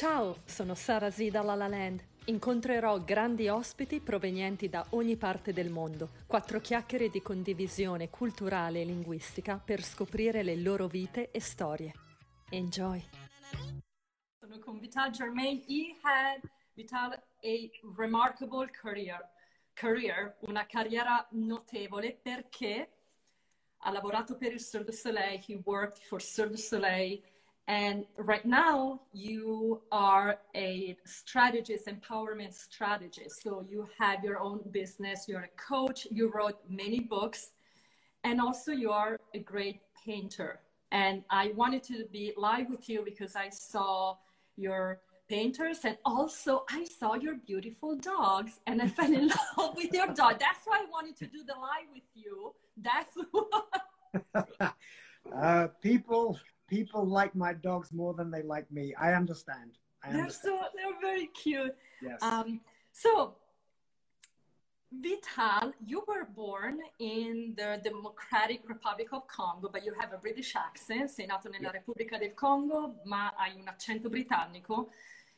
Ciao, sono Sara Z da La La Land. Incontrerò grandi ospiti provenienti da ogni parte del mondo. Quattro chiacchiere di condivisione culturale e linguistica per scoprire le loro vite e storie. Enjoy! Sono con Vital Germain. He had Vital a remarkable career, career, una carriera notevole perché ha lavorato per il Cirque du Soleil, he worked for Cirque du Soleil, and right now you are a strategist, empowerment strategist. So you have your own business, you're a coach, you wrote many books, and also you are a great painter. And I wanted to be live with you because I saw your painters and also I saw your beautiful dogs and I fell in love with your dog. That's why I wanted to do the live with you. That's what. uh, people people like my dogs more than they like me. I understand. I they're so they're very cute. Yes. Um, so Vital, you were born in the Democratic Republic of Congo, but you have a British accent. Sei nato nella. Repubblica del Congo, ma hai un accento britannico.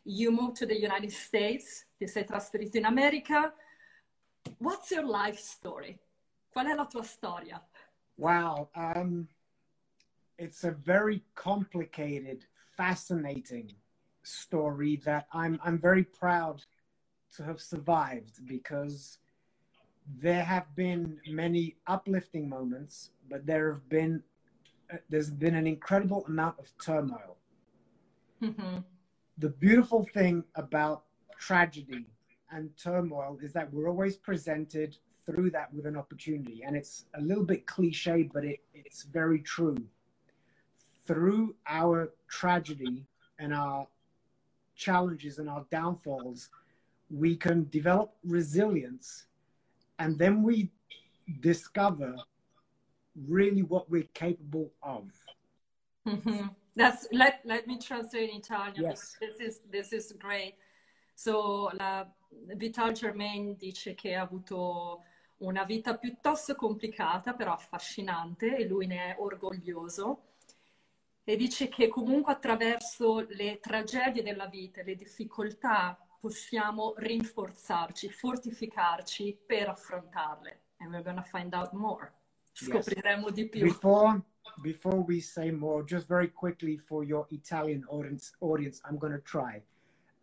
You moved to the United States, ti sei trasferito in America. What's your life story? Qual è la tua storia? Wow. Um, it's a very complicated, fascinating story that I'm, I'm very proud to have survived because there have been many uplifting moments, but there have been uh, there's been an incredible amount of turmoil. Mm-hmm. The beautiful thing about tragedy and turmoil is that we're always presented through that with an opportunity, and it's a little bit cliche, but it, it's very true. Through our tragedy and our challenges and our downfalls, we can develop resilience and then we discover really what we're capable of. Mm-hmm. That's let let me translate in Italian. Yes. This is this is great. So la Vital Germain dice che ha avuto una vita piuttosto complicata, però affascinante, e lui ne è orgoglioso. E dice che comunque attraverso le tragedie della vita, le difficoltà, possiamo rinforzarci, fortificarci per affrontarle. And we're gonna find out more. Scopriremo yes. di più. Before, before we say more, just very quickly for your Italian audience, audience I'm gonna try.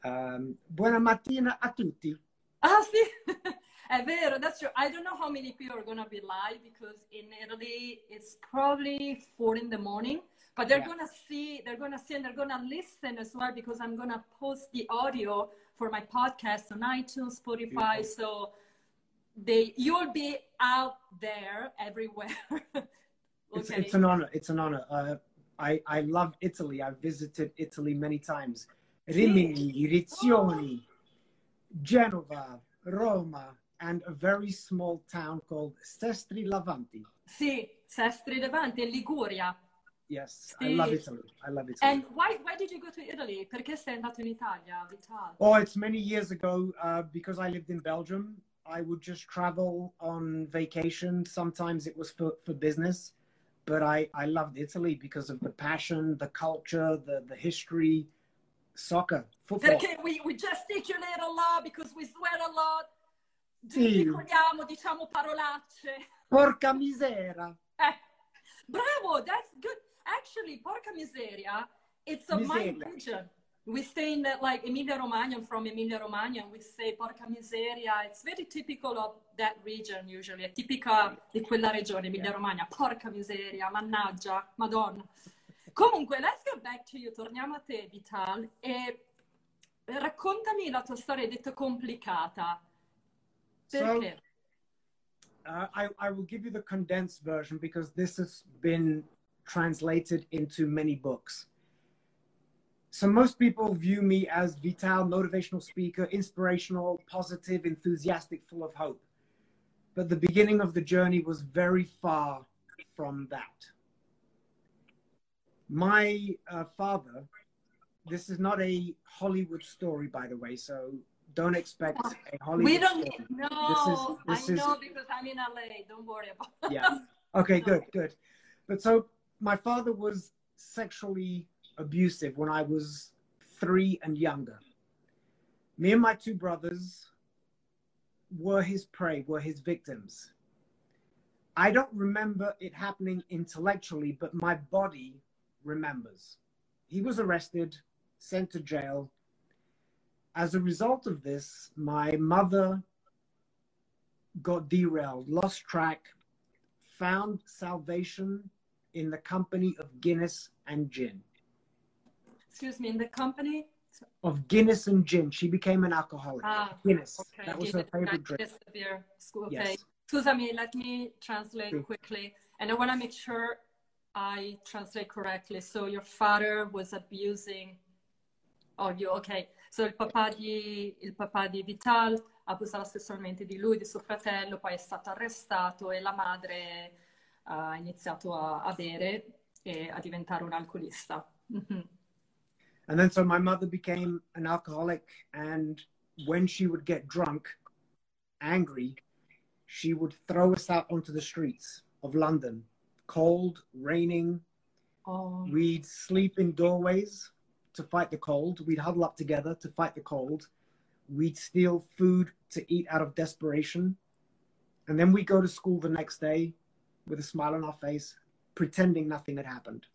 Um, buona mattina a tutti. Ah sì, è vero, that's true. I don't know how many people are gonna be live because in Italy it's probably four in the morning. But they're yeah. gonna see they're gonna see and they're gonna listen as well because i'm gonna post the audio for my podcast on itunes spotify so they you'll be out there everywhere it's, it's an honor it's an honor uh, I, I love Italy. I've visited Italy many times. Rimini, Riccione, Genova, Roma, and a very small town called Sestri Levanti. Sì, Sestri Levanti in Liguria. Yes, I love Italy. I love Italy. And why, why did you go to Italy? Perché sei andato in Italia, Vital? Oh, it's many years ago. Uh, because I lived in Belgium, I would just travel on vacation. Sometimes it was for, for business, but I, I loved Italy because of the passion, the culture, the, the history, soccer, football. Perché we, we gesticulate a lot because we swear a lot. Sì. Ricordiamo, diciamo parolacce. Porca misera. Eh, bravo, that's good actually, porca miseria, it's a miseria. my region. We say in that, like Emilia Romagna, I'm from Emilia Romagna, and we say porca miseria. It's very typical of that region usually, è tipica di quella regione, Emilia Romagna. Porca miseria, mannaggia, madonna. Comunque, let's go back to you, torniamo a te, Vital, e raccontami la tua storia, hai detto complicata. Perché? So, uh, I, I will give you the condensed version because this has been translated into many books. So most people view me as vital, motivational speaker, inspirational, positive, enthusiastic, full of hope. But the beginning of the journey was very far from that. My uh, father, this is not a Hollywood story, by the way, so don't expect a Hollywood We don't, story. no, this is, this I know because I'm in LA, don't worry about it. Yeah, okay, good, good. But so my father was sexually abusive when I was three, and younger. Me and my two brothers were his prey, were his victims. I don't remember it happening intellectually, but my body remembers. He was arrested, sent to jail. As a result of this, my mother got derailed, lost track, found salvation in the company of Guinness and gin. Excuse me, in the company? Of Guinness and gin. She became an alcoholic. Ah, Guinness. okay. That was Guinness, her favorite drink. Beer. Okay. Yes. Scusami, let me translate quickly. And I want to make sure I translate correctly. So your father was abusing oh, you, ok. So il papà di, il papà di Vital abusava sessualmente di lui, di suo fratello, poi è stato arrestato e la madre ha iniziato a, a bere e a diventare un alcolista. Mhm. And then so my mother became an alcoholic. And when she would get drunk, angry, she would throw us out onto the streets of London. Cold, raining. Oh, We'd sleep in doorways to fight the cold. We'd huddle up together to fight the cold. We'd steal food to eat out of desperation. And then we'd go to school the next day with a smile on our face, pretending nothing had happened.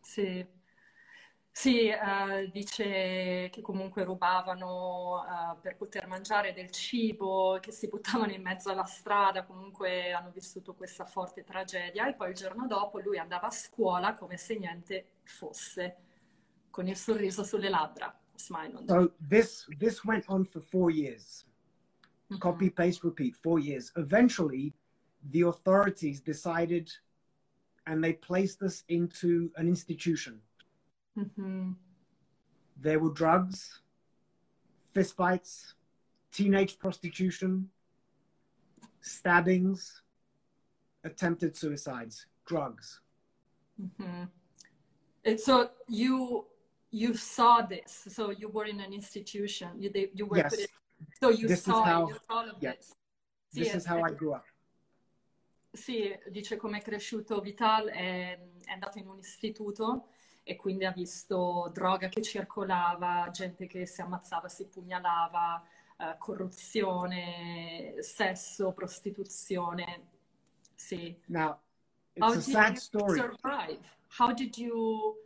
Sì, sì, eh, dice che comunque rubavano eh, per poter mangiare del cibo, che si buttavano in mezzo alla strada, comunque hanno vissuto questa forte tragedia e poi il giorno dopo lui andava a scuola come se niente fosse, con il sorriso sulle labbra, smile on So this this went on for four years. Mhm. Copy, paste, repeat, four years. Eventually, the authorities decided and they placed us into an institution. Mhm. There were drugs, fistfights, teenage prostitution, stabbings, attempted suicides, drugs. Mhm. And so you you saw this, so you were in an institution, you they- you were Yes. put in- so you This saw how- you saw all of yeah. this. This is how I grew up. Sì, dice come è cresciuto Vital, è, è andato in un istituto e quindi ha visto droga che circolava, gente che si ammazzava, si pugnalava, eh, corruzione, sesso, prostituzione. Sì. Now, How it's a did sad you story. survive? How did you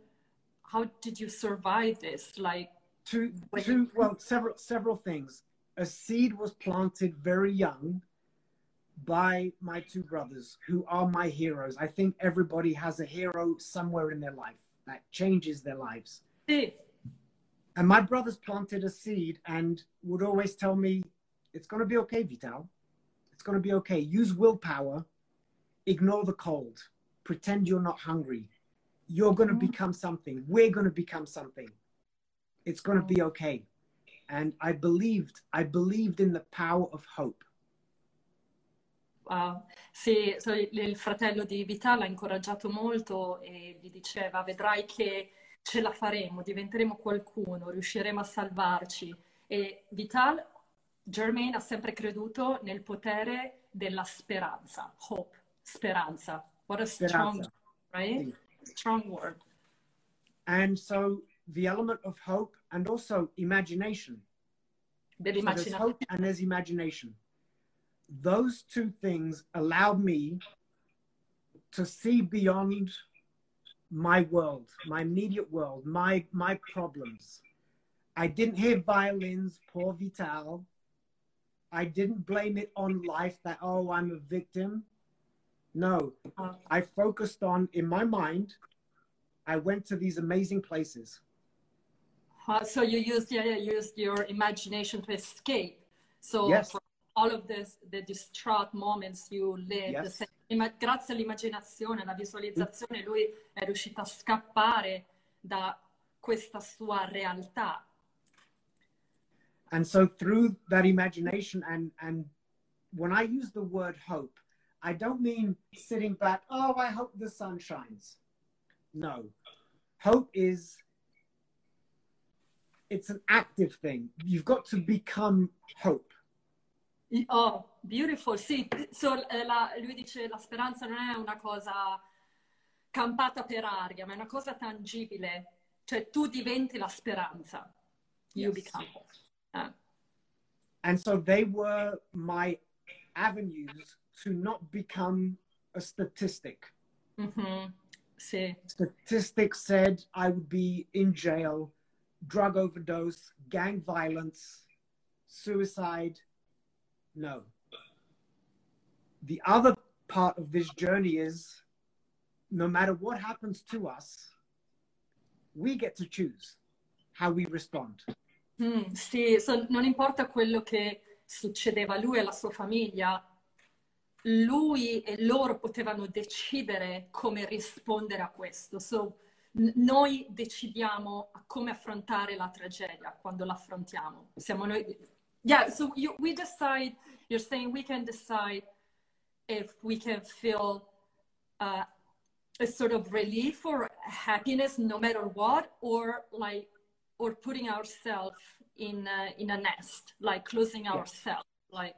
how did you survive this? Like two two well several several things a seed was planted very young by my two brothers who are my heroes. I think everybody has a hero somewhere in their life that changes their lives. And my brothers planted a seed and would always tell me it's going to be okay vital. It's going to be okay. Use willpower. Ignore the cold. Pretend you're not hungry. You're going to Mhm. become something. We're going to become something. It's going to be okay. And i believed i believed in the power of hope Wow. Sì, so il, fratello di Vital l'ha incoraggiato molto e gli diceva, vedrai che ce la faremo, diventeremo qualcuno, riusciremo a salvarci. E Vital, Germain ha sempre creduto nel potere della speranza, hope, speranza. What a strong, Speranza. right? Strong word. and so the element of hope and also imagination So there's hope and there's imagination. Those two things allowed me to see beyond my world, my immediate world, my my problems. I didn't hear violins, poor Vital. I didn't blame it on life that oh I'm a victim. No, I focused on in my mind. I went to these amazing places. Uh, so you used yeah, you used your imagination to escape. So Yes. for all of this, the distraught moments you lived, Yes. grazie all'immaginazione, alla visualizzazione, lui è riuscito a scappare da questa sua realtà. and so through that imagination and and when i use the word hope i don't mean sitting back oh i hope the sun shines no hope is it's an active thing you've got to become hope Oh, beautiful, sì. So, eh, la- lui dice la speranza non è una cosa campata per aria, ma è una cosa tangibile. cioè tu diventi la speranza. You yes. become. Uh. And so they were my avenues to not become a statistic. Mm-hmm. Sí. Statistics said I would be in jail, drug overdose, gang violence, suicide. No. The other part of this journey is no matter what happens to us, we get to choose how we respond. Mm, sì, so, non importa quello che succedeva a lui e alla sua famiglia, lui e loro potevano decidere come rispondere a questo. So, n- noi decidiamo come affrontare la tragedia quando l'affrontiamo. Siamo noi. Yeah, so you, we decide, you're saying we can decide if we can feel uh, a sort of relief or happiness no matter what, or like, or putting ourselves in a, in a nest, like closing yeah. ourselves, like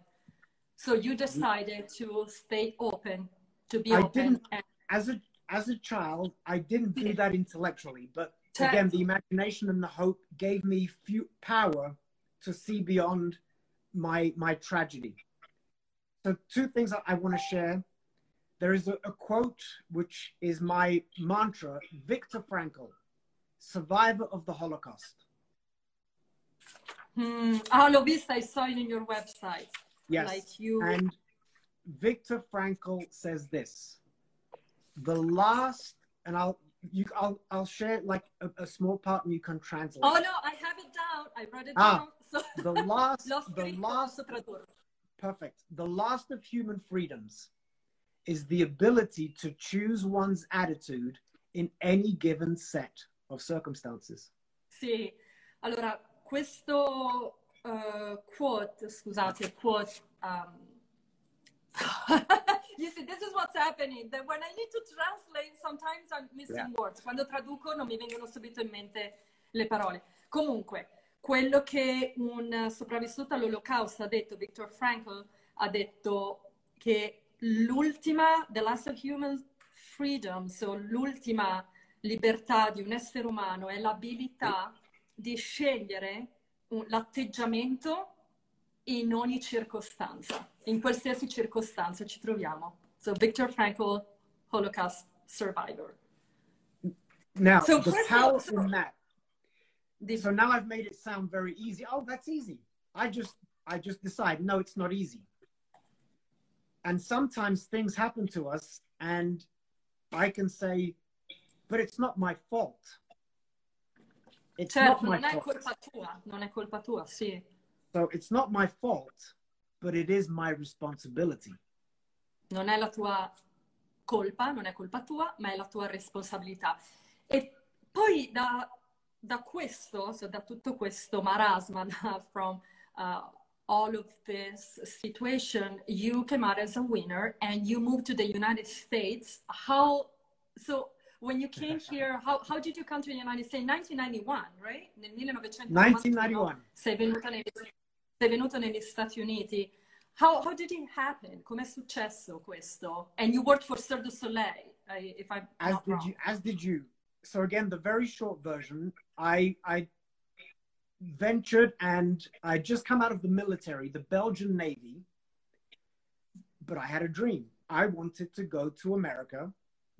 so you decided to stay open, to be I open. Didn't, and... As a as a child, I didn't do that intellectually, but again, the imagination and the hope gave me few, power to see beyond my my tragedy. So two things I want to share. There is a, a quote which is my mantra: Viktor Frankl, survivor of the Holocaust. Hmm. Ah, l'ho vista, I saw it in your website. Yes. Like you. And Viktor Frankl says this: the last, and I'll you I'll I'll share like a, a small part and you can translate. Oh no, I have it down. I wrote it ah, down. So. the last, the last, perfect. The last of human freedoms is the ability to choose one's attitude in any given set of circumstances. Sì, allora questo uh, quote, scusate, quote. Um, you see, this is what's happening. That when I need to translate, sometimes I'm missing yeah. words. Quando traduco non mi vengono subito in mente le parole. Comunque, quello che un sopravvissuto all'olocausto ha detto, Viktor Frankl, ha detto che l'ultima, the last of human freedom, so l'ultima libertà di un essere umano è l'abilità di scegliere l'atteggiamento in ogni circostanza, in qualsiasi circostanza ci troviamo. So Viktor Frankl, Holocaust survivor. Now, so the power so, in that. So now I've made it sound very easy. Oh, that's easy. I just I just decide, no, it's not easy. And sometimes things happen to us and I can say, but it's not my fault. It's certo, non è colpa tua, non è colpa tua, sì. So it's not my fault, but it is my responsibility. Non è la tua colpa, non è colpa tua, ma è la tua responsabilità. E poi da, da questo, so da tutto questo marasma, da, from uh, all of this situation, you came out as a winner and you moved to the United States. How, so when you came here, how, how did you come to the United States? 1991, right? Nel 1991. Sei venuta negli, sei venuta negli Stati Uniti. How, how did it happen? Come è successo questo? And you worked for Cirque du Soleil, if I'm as did wrong. You, as did you. So again, the very short version, I, I ventured and I just come out of the military, the Belgian Navy, but I had a dream. I wanted to go to America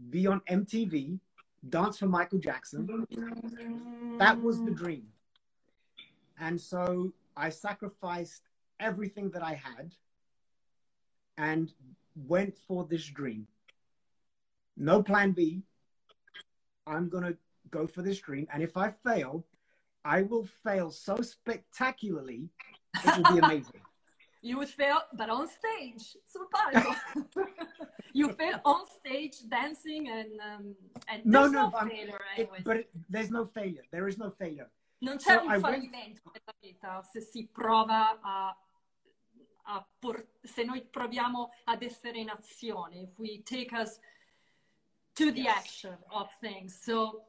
be on MTV, dance for Michael Jackson. That was the dream. And so I sacrificed everything that I had and went for this dream. No plan B. I'm going to go for this dream. And if I fail, I will fail so spectacularly, it will be amazing. you would fail, but on stage, palco. you fail on stage dancing and um, and no, no, no failure it, but it, there's no failure. There is no failure. Non c'è so un fallimento nella vita se si prova a, a por- se noi proviamo ad essere in azione. If we take us to the yes. action of things. So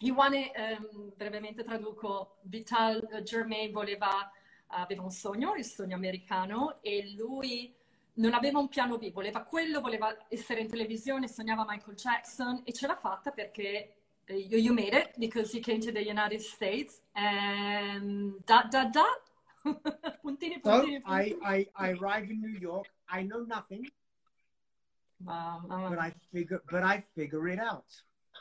Ioane, um, brevemente traduco, Vital Germain voleva aveva un sogno, il sogno americano, e lui non aveva un piano B, voleva quello, voleva essere in televisione, sognava Michael Jackson e ce l'ha fatta perché you, you made it because you came to the United States and dot, dot, dot. puntini, puntini, So puntini. I, I, I arrive in New York. I know nothing, um, Wow, wow. but I figure but I figure it out.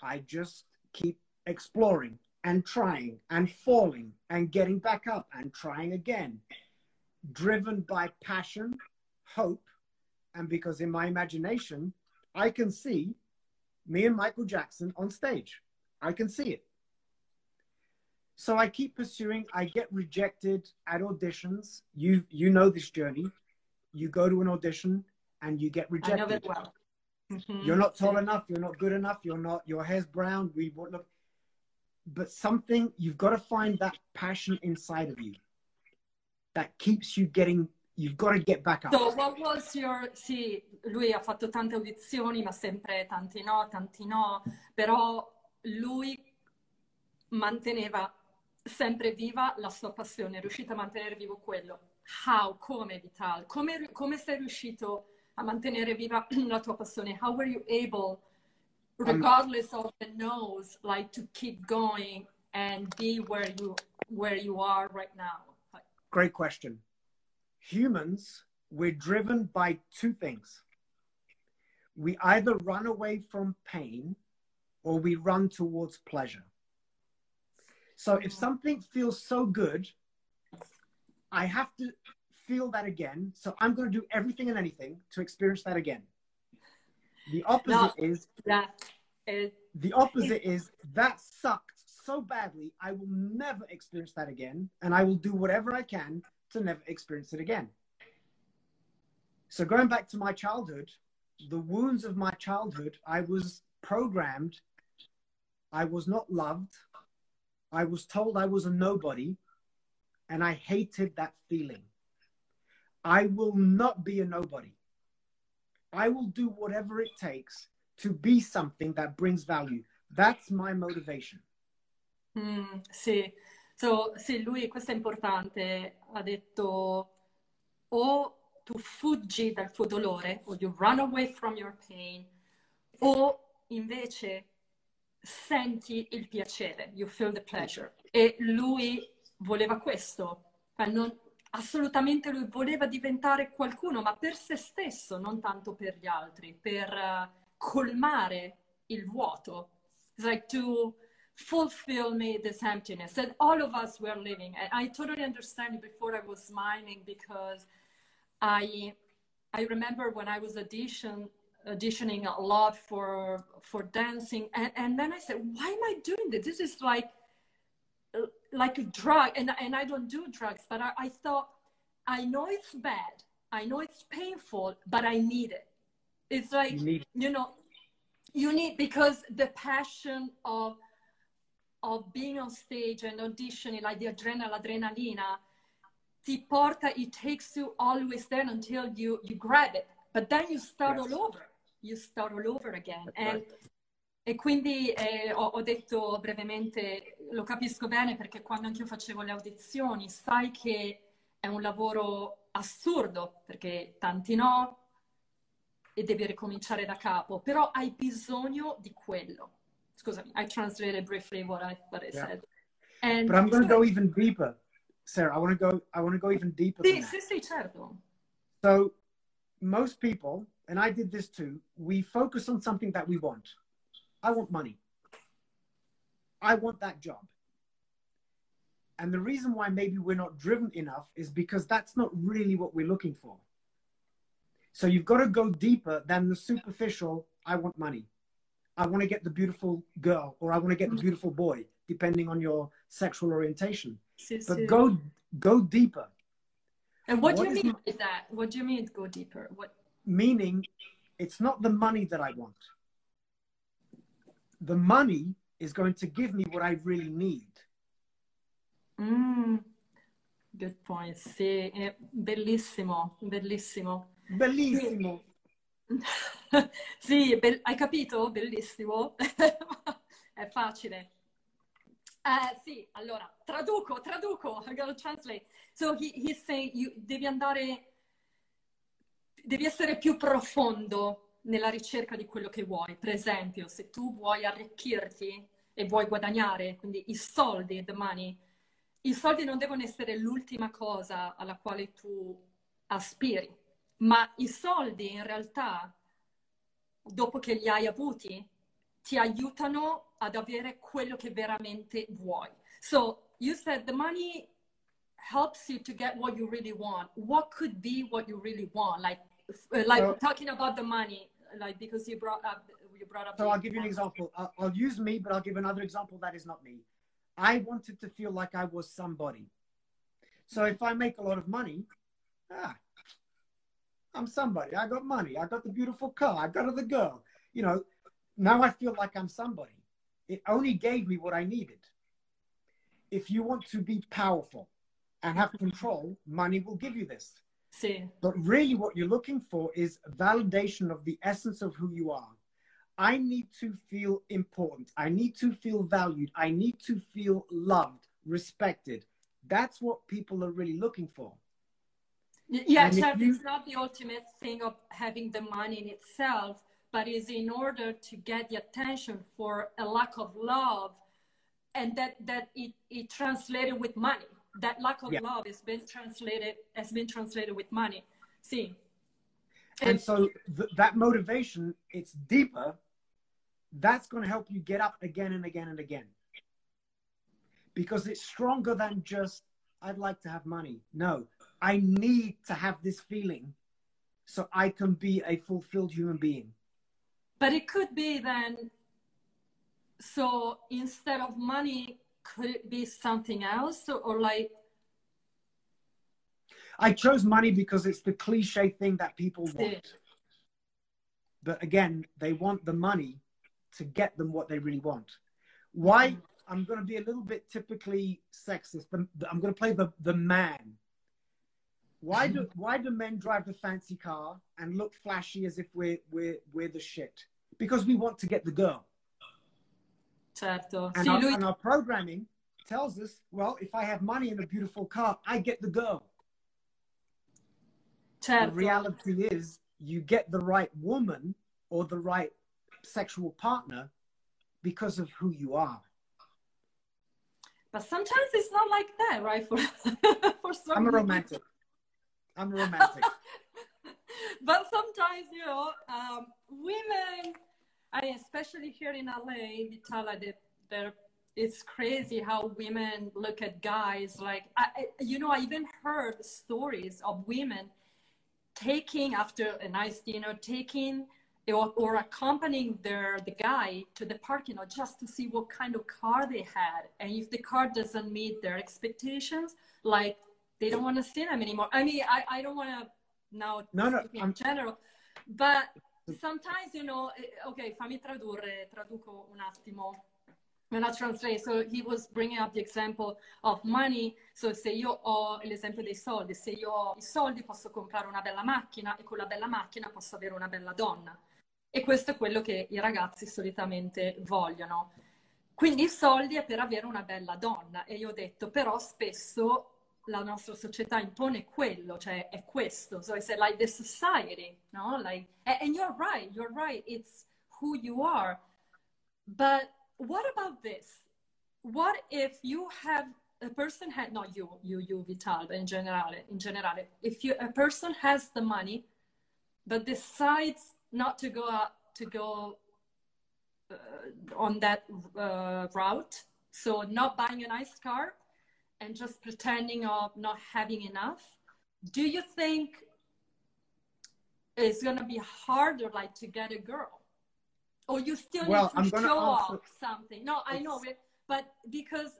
I just keep exploring and trying and falling and getting back up and trying again. Driven by passion, hope, and because in my imagination I can see me and Michael Jackson on stage. I can see it. So I keep pursuing. I get rejected at auditions. You you know this journey. You go to an audition and you get rejected. I know rejected. well. Mhm. You're not tall enough. You're not good enough. You're not. Your hair's brown. We won't look. But something you've got to find that passion inside of you that keeps you getting. You've got to get back up. So, what was your... Sì, lui ha fatto tante audizioni, ma sempre tanti no, tanti no, però lui manteneva sempre viva la sua passione, è riuscito a mantenere vivo quello. How? Come, Vital? Come, come sei riuscito a mantenere viva la tua passione? How were you able, regardless of the no's, like to keep going and be where you where you are right now? Great question. Humans, we're driven by two things. We either run away from pain or we run towards pleasure. So if something feels so good, I have to feel that again. So I'm going to do everything and anything to experience that again. The opposite is that is the opposite is that sucked so badly, I will never experience that again, and I will do whatever I can to never experience it again. So, going back to my childhood, the wounds of my childhood, I was programmed, I was not loved, I was told I was a nobody, and I hated that feeling. I will not be a nobody. I will do whatever it takes to be something that brings value. That's my motivation. Mm, sì. So, sì, lui, questo è importante, ha detto o tu fuggi dal tuo dolore, o you run away from your pain, o invece senti il piacere, you feel the pleasure. E lui voleva questo, Cioè, non- assolutamente lui voleva diventare qualcuno, ma per se stesso, non tanto per gli altri, per eh, colmare il vuoto. It's like to fulfill me this emptiness that all of us were living. And I totally understand it before I was smiling because I I remember when I was audition auditioning a lot for for dancing and, and then I said, why am I doing this? This is like like a drug and, and I don't do drugs, but I, I thought I know it's bad. I know it's painful, but I need it. It's like You need you know you need because the passion of of being on stage and auditioning like the adrenaline l'adrenalina ti porta it takes you always there until you you grab it but then you start Yes. all over you start all over again and e quindi eh, ho, ho detto brevemente, lo capisco bene perché quando anch'io facevo le audizioni, sai che è un lavoro assurdo perché tanti no e devi ricominciare da capo, però hai bisogno di quello. Scusami, I translated briefly what I, what I Yeah. said. And But I'm going to go even deeper, Sarah. I want to go. I want to go even deeper. Sì, sì, sì, certo. So, most people, and I did this too, we focus on something that we want. I want money. I want that job. And the reason why maybe we're not driven enough is because that's not really what we're looking for. So you've got to go deeper than the superficial, I want money. I want to get the beautiful girl or I want to get the mm-hmm. beautiful boy, depending on your sexual orientation. But go go deeper. And what, do you mean by that? What do you mean go deeper? What? Meaning it's not the money that I want. The money is going to give me what I really need. Mm, good point, sì, è bellissimo, bellissimo. Bellissimo. sì, be- hai capito? Bellissimo. È facile. Eh, sì, allora, traduco, traduco. I'm gonna translate. So he, he's saying you, devi andare, devi essere più profondo nella ricerca di quello che vuoi. Per esempio, se tu vuoi arricchirti e vuoi guadagnare, quindi i soldi, the money, i soldi non devono essere l'ultima cosa alla quale tu aspiri, ma i soldi in realtà, dopo che li hai avuti, ti aiutano ad avere quello che veramente vuoi. So you said the money helps you to get what you really want. What could be what you really want? Like, like so, talking about the money, like because you brought up you brought up. So I'll give you an example. I'll, I'll use me, but I'll give another example that is not me. I wanted to feel like I was somebody. So if I make a lot of money, ah, I'm somebody. I got money. I got the beautiful car. I got the girl. You know, now I feel like I'm somebody. It only gave me what I needed. If you want to be powerful and have control, money will give you this. See. But really, what you're looking for is validation of the essence of who you are. I need to feel important. I need to feel valued. I need to feel loved, respected. That's what people are really looking for. Yeah, Chad, you... it's not the ultimate thing of having the money in itself, but is in order to get the attention for a lack of love and that that it, it translated with money. That lack of yeah. love has been translated has been translated with money. See. And, and so th- that motivation, it's deeper that's going to help you get up again and again and again. Because it's stronger than just, I'd like to have money. No, I need to have this feeling so I can be a fulfilled human being. But it could be then, so instead of money, could it be something else or, like? I chose money because it's the cliche thing that people want. But again, they want the money to get them what they really want. Why? Mm-hmm. I'm going to be a little bit typically sexist. I'm going to play the, the man. Why do mm-hmm. why do men drive the fancy car and look flashy as if we're we're we're the shit? Because we want to get the girl. Certo. And, sì, our, lui... and our programming tells us, well, if I have money and a beautiful car, I get the girl. Certo. The reality is, you get the right woman or the right sexual partner because of who you are. But sometimes it's not like that, right? For for some I'm a romantic. I'm a romantic. but sometimes, you know, um, women, I especially here in LA, Vitala, that there it's crazy how women look at guys. Like, I, you know, I even heard stories of women taking after a nice dinner, taking or, or accompanying their the guy to the parking lot just to see what kind of car they had and if the car doesn't meet their expectations like they don't want to see them anymore i mean i, I don't want to now no, no, in I'm... general but sometimes you know eh, ok fammi tradurre traduco un attimo when I translate, so he was bringing up the example of money. So se io ho l'esempio dei soldi, se io ho i soldi posso comprare una bella macchina e con la bella macchina posso avere una bella donna. E questo è quello che i ragazzi solitamente vogliono. Quindi i soldi è per avere una bella donna. E io ho detto, però spesso la nostra società impone quello, cioè è questo. So I said, like the society, no? Like, and you're right, you're right, it's who you are. But what about this? What if you have a person had not you, you, you, Vital, but in general, in general, if you a person has the money, but decides not to go out to go uh, on that uh, route. So not buying a nice car and just pretending of not having enough. Do you think it's gonna be harder, like to get a girl, or you still well, need to I'm show off something? No, I know it, but because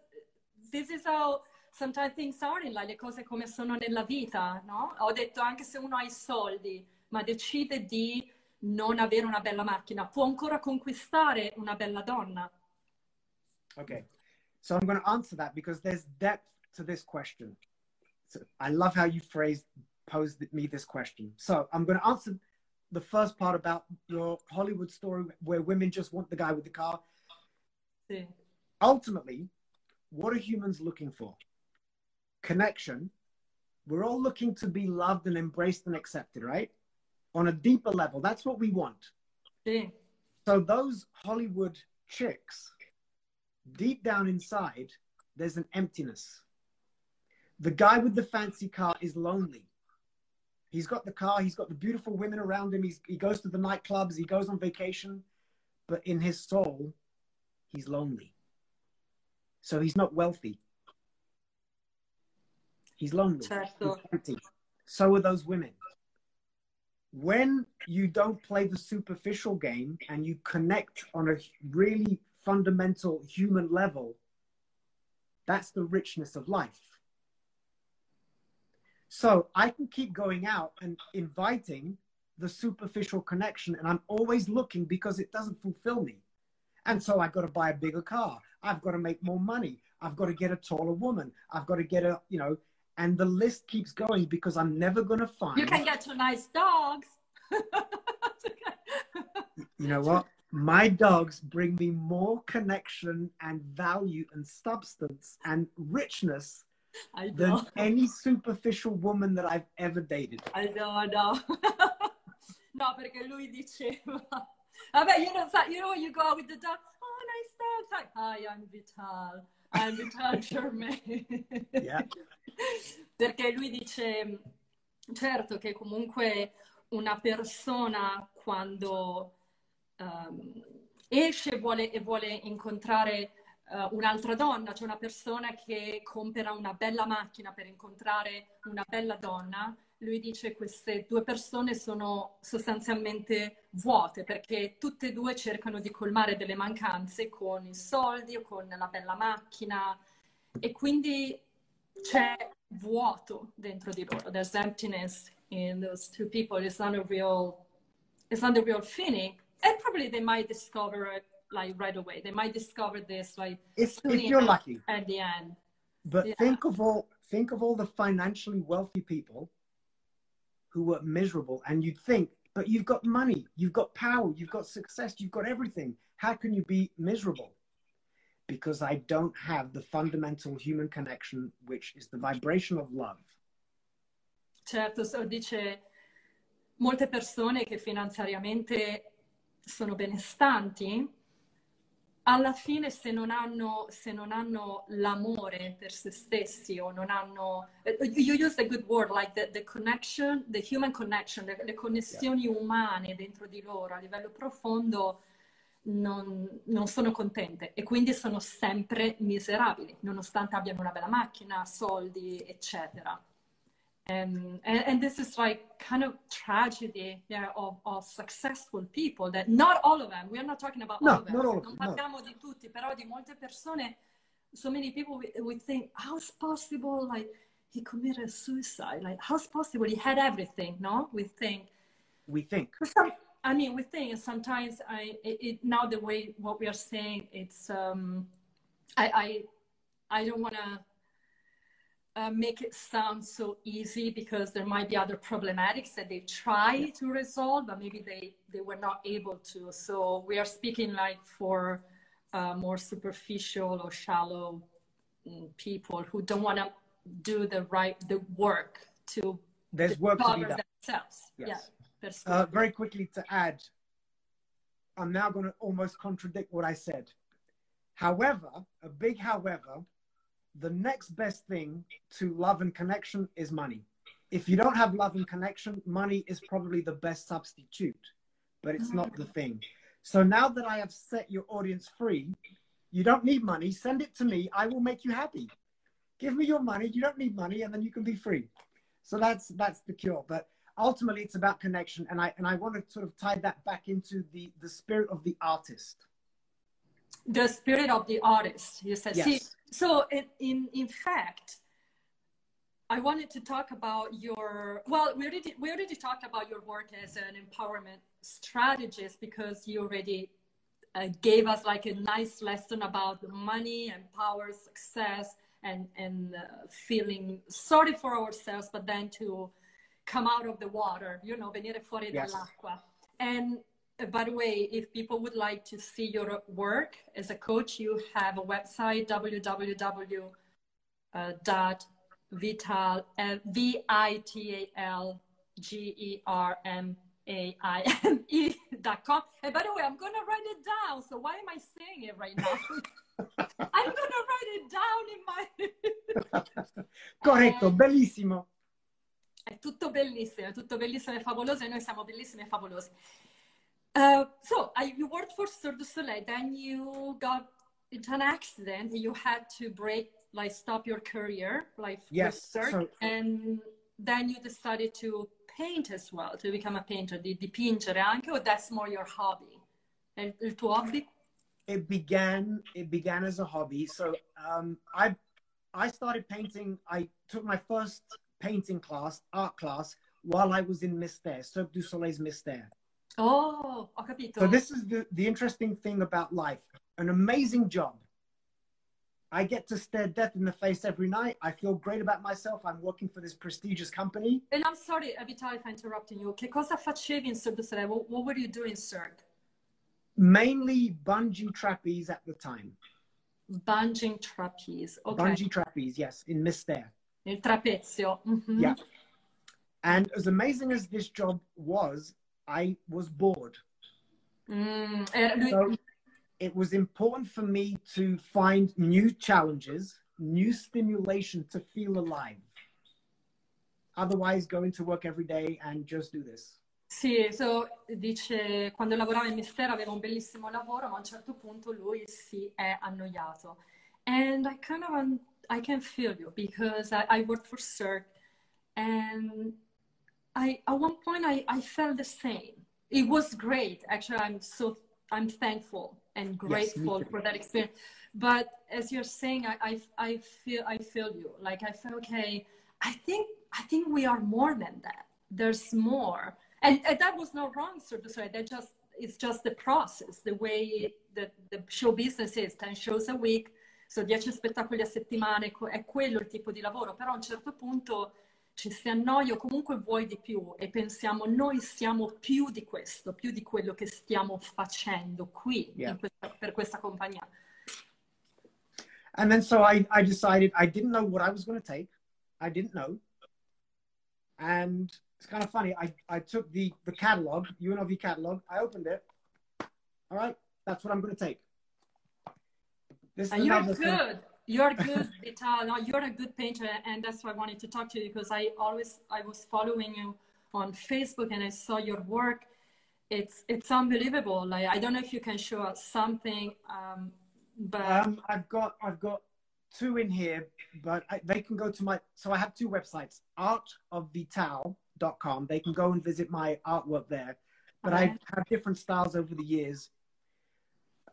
this is how sometimes things are in like le cose come sono nella vita, no? Ho detto anche se uno ha i soldi, ma decide di non avere una bella macchina, può ancora conquistare una bella donna. Okay, so I'm going to answer that because there's depth to this question. So I love how you phrased, posed me this question. So I'm going to answer the first part about your Hollywood story where women just want the guy with the car. Sí. Ultimately, what are humans looking for? Connection. We're all looking to be loved and embraced and accepted, right? on a deeper level. That's what we want. Yeah. So those Hollywood chicks deep down inside, there's an emptiness. The guy with the fancy car is lonely. He's got the car, he's got the beautiful women around him, he's, he goes to the nightclubs, he goes on vacation, but in his soul, he's lonely. So he's not wealthy. He's lonely. He's empty. So are those women. When you don't play the superficial game and you connect on a really fundamental human level, that's the richness of life. So I can keep going out and inviting the superficial connection, and I'm always looking because it doesn't fulfill me. And so I've got to buy a bigger car. I've got to make more money. I've got to get a taller woman. I've got to get a, you know, and the list keeps going because I'm never going to find. You can get two nice dogs. you know what? My dogs bring me more connection and value and substance and richness than any superficial woman that I've ever dated. I know, I know. no, perché lui diceva. Vabbè, you know, you know you go out with the dog, oh, nice dog. It's like, hi, I'm Vital. I'm Vital Germain. Yeah. perché lui dice, certo che comunque una persona quando ehm, esce e vuole, e vuole incontrare eh, un'altra donna, c'è una persona che compra una bella macchina per incontrare una bella donna, lui dice queste due persone sono sostanzialmente vuote perché tutte e due cercano di colmare delle mancanze con i soldi o con la bella macchina e quindi c'è vuoto dentro di loro. There's emptiness in those two people. It's not a real, it's not a real feeling. And probably they might discover it like right away. They might discover this like If, if you're lucky. at the end. But Yeah. think of all think of all the financially wealthy people who were miserable and you'd think, but you've got money, you've got power, you've got success, you've got everything. How can you be miserable? Because I don't have the fundamental human connection, which is the vibration of love. Certo, so dice molte persone che finanziariamente sono benestanti, alla fine se non hanno, se non hanno l'amore per se stessi o non hanno... eh, You use a good word, like the, the connection, the human connection, le, le connessioni umane dentro di loro a livello profondo non, non sono contente e quindi sono sempre miserabili, nonostante abbiano una bella macchina, soldi, eccetera. Um, and, and this is like kind of tragedy yeah, of, of successful people that not all of them, we are not talking about No, all of them, all non them, no. di tutti, però di molte persone, so many people we, we think, how's possible, like, he committed suicide, like, how's possible, he had everything, no? We think, We think. some, I mean, we think sometimes I it, it, now the way what we are saying it's um, I I I don't want to uh, make it sound so easy because there might be other problematics that they try to resolve, but maybe they they were not able to. So we are speaking like for uh, more superficial or shallow mm, people who don't want to do the right the work to There's work to be done. themselves. Yes. Yeah. Uh, very quickly to add, I'm now going to almost contradict what I said. However, a big however, the next best thing to love and connection is money. If you don't have love and connection, money is probably the best substitute, but it's not the thing. So now that I have set your audience free, you don't need money. Send it to me. I will make you happy. Give me your money. You don't need money, and then you can be free. So that's that's the cure. But ultimately it's about connection and i and i want to sort of tie that back into the the spirit of the artist the spirit of the artist you said see Yes. so in, in in fact i wanted to talk about your well we already we already talked about your work as an empowerment strategist because you already uh, gave us like a nice lesson about money and power success and and uh, feeling sorry for ourselves but then to come out of the water you know venire fuori Yes. dall'acqua and by the way, if people would like to see your work as a coach, you have a website www. dot vital uh, v i t a l g e r m a i m e dot com. And by the way, I'm gonna write it down. So why am I saying it right now? I'm gonna write it down in my... Corretto, Eh, bellissimo. È tutto bellissimo, è tutto bellissimo e favoloso e noi siamo bellissimi e favolosi. Uh, so, I, you worked for Cirque du Soleil, then you got into an accident, you had to break, like, stop your career, like, Yes, Cirque, so- and then you decided to paint as well, to become a painter, di dipingere anche, or that's more your hobby? Il, il tuo hobby? It began it began as a hobby. So um, I I started painting. I took my first painting class, art class, while I was in Mystère, Cirque du Soleil's Mystère. Oh, ho capito. So this is the, the interesting thing about life. An amazing job. I get to stare death in the face every night. I feel great about myself. I'm working for this prestigious company. And I'm sorry, Vitali, for interrupting you. Che cosa facevi in Cirque du Soleil? What, what were you doing in Cirque? Mainly bungee trapeze at the time. Bungee trapeze. Ok. Bungee trapeze, yes, in Mystère. Il trapezio. Mhm. Yeah. And as amazing as this job was, I was bored. Mm, era- So it was important for me to find new challenges, new stimulation to feel alive. Otherwise, going to work every day and just do this. Sì, so, dice, quando lavorava in Mistero aveva un bellissimo lavoro, ma a un certo punto lui si è annoiato. And I kind of, I can feel you because I, I worked for Cirque and I, at one point I, I felt the same. It was great. Actually, I'm so, I'm thankful and grateful too. for that experience. But as you're saying, I, I, I feel, I feel you. Like I feel, okay, I think, I think we are more than that. There's more. And, and that was not wrong, so to say. That just it's just the process, the way that the show business is, 10 shows a week, so 10 spettacoli a settimana, è quello il tipo di lavoro, però a un certo punto ci si annoia o comunque vuoi di più e pensiamo noi siamo più di questo, più di quello che stiamo facendo qui Yeah. questa- per questa compagnia. And then so I, I decided I didn't know what I was going to take. I didn't know. And it's kind of funny. I, I took the, the catalog, UNLV catalog, I opened it. All right, that's what I'm going to take. This is And you're another thing. You're good, Vital. No, you're a good painter, and that's why I wanted to talk to you because I always I was following you on Facebook and I saw your work. It's it's unbelievable. Like I don't know if you can show us something, um, but Um, I've got I've got two in here, but I, they can go to my. So I have two websites: artofvital.com. They can go and visit my artwork there. But Okay. I've had different styles over the years.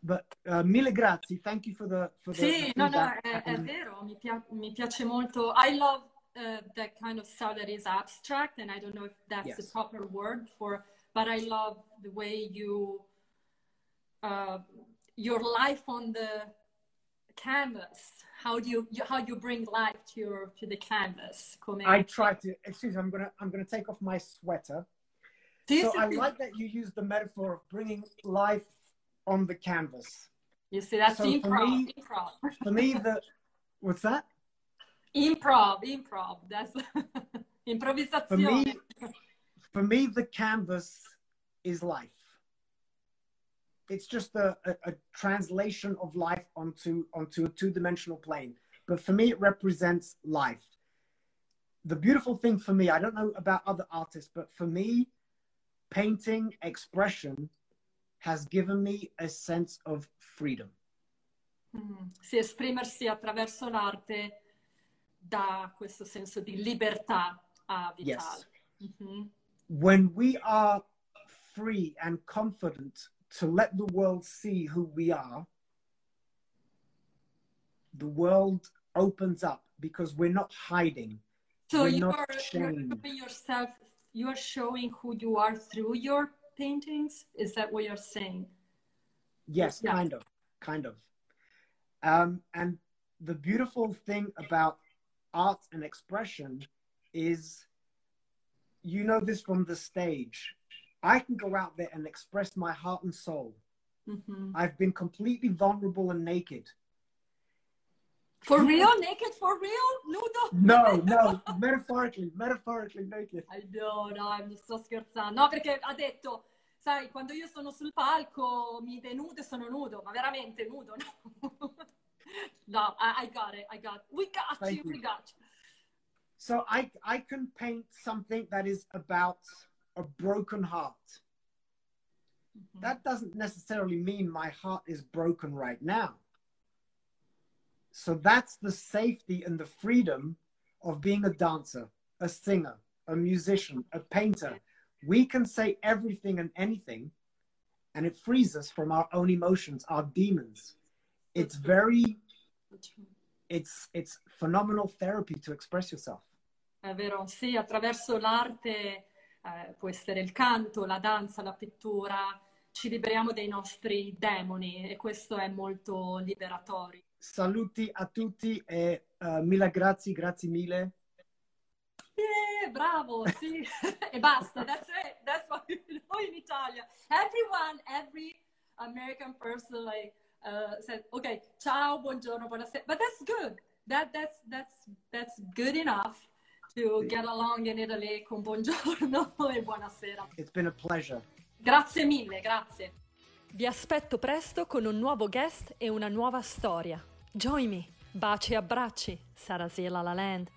But uh, mille grazie. Thank you for the for the. sì, no, no, è, è Um, vero. Mi, pia- mi piace molto. I love uh, that kind of style that is abstract, and I don't know if that's the proper word for, but I love the way you, uh, your life on the canvas. How do you, you how you bring life to your to the canvas? Come I try to. Excuse me. I'm gonna I'm gonna take off my sweater. Sì, So I like that you use the metaphor of bringing life on the canvas. You see, that's so for improv. me- improv. For me, the what's that? improv. Improv. That's improvisation. For me, for me, the canvas is life. It's just a, a, a translation of life onto onto a two-dimensional plane. But for me, it represents life. The beautiful thing for me, I don't know about other artists, but for me, painting expression has given me a sense of freedom. Mm, Sì, esprimersi attraverso l'arte dà questo senso di libertà a Vitale. Yes. Mhm. when we are free and confident to let the world see who we are, the world opens up because we're not hiding. So We're you not are you're showing yourself, you are showing who you are through your paintings. Is that what you're saying? Yes, Yeah. kind of, kind of. Um, and the beautiful thing about art and expression is, you know this from the stage. I can go out there and express my heart and soul. Mhm. I've been completely vulnerable and naked. For real? Naked for real? Nudo? No, no, metaphorically, metaphorically naked. I know, no, mi sto scherzando. No, perché ha detto, sai, quando io sono sul palco mi denudo e sono nudo, ma veramente nudo, no? no, I, I, got it. I got. We got Thank you. We got you. So I I can paint something that is about a broken heart. Mm-hmm. That doesn't necessarily mean my heart is broken right now. So that's the safety and the freedom of being a dancer, a singer, a musician, a painter. We can say everything and anything, and it frees us from our own emotions, our demons. It's very, it's it's phenomenal therapy to express yourself. È vero, sì, attraverso l'arte, eh, può essere il canto, la danza, la pittura, ci liberiamo dei nostri demoni e questo è molto liberatorio. Saluti a tutti e uh, mille grazie, grazie mille. Yeah, bravo, sì. e basta, that's it. That's what we know in Italia. Everyone, every American person like uh, said, okay, ciao, buongiorno, buonasera. But that's good. That that's that's that's good enough to get along in Italy con buongiorno e buonasera. It's been a pleasure. Grazie mille, grazie. Vi aspetto presto con un nuovo guest e una nuova storia. Join me! Baci e abbracci, Sarasiela La Land.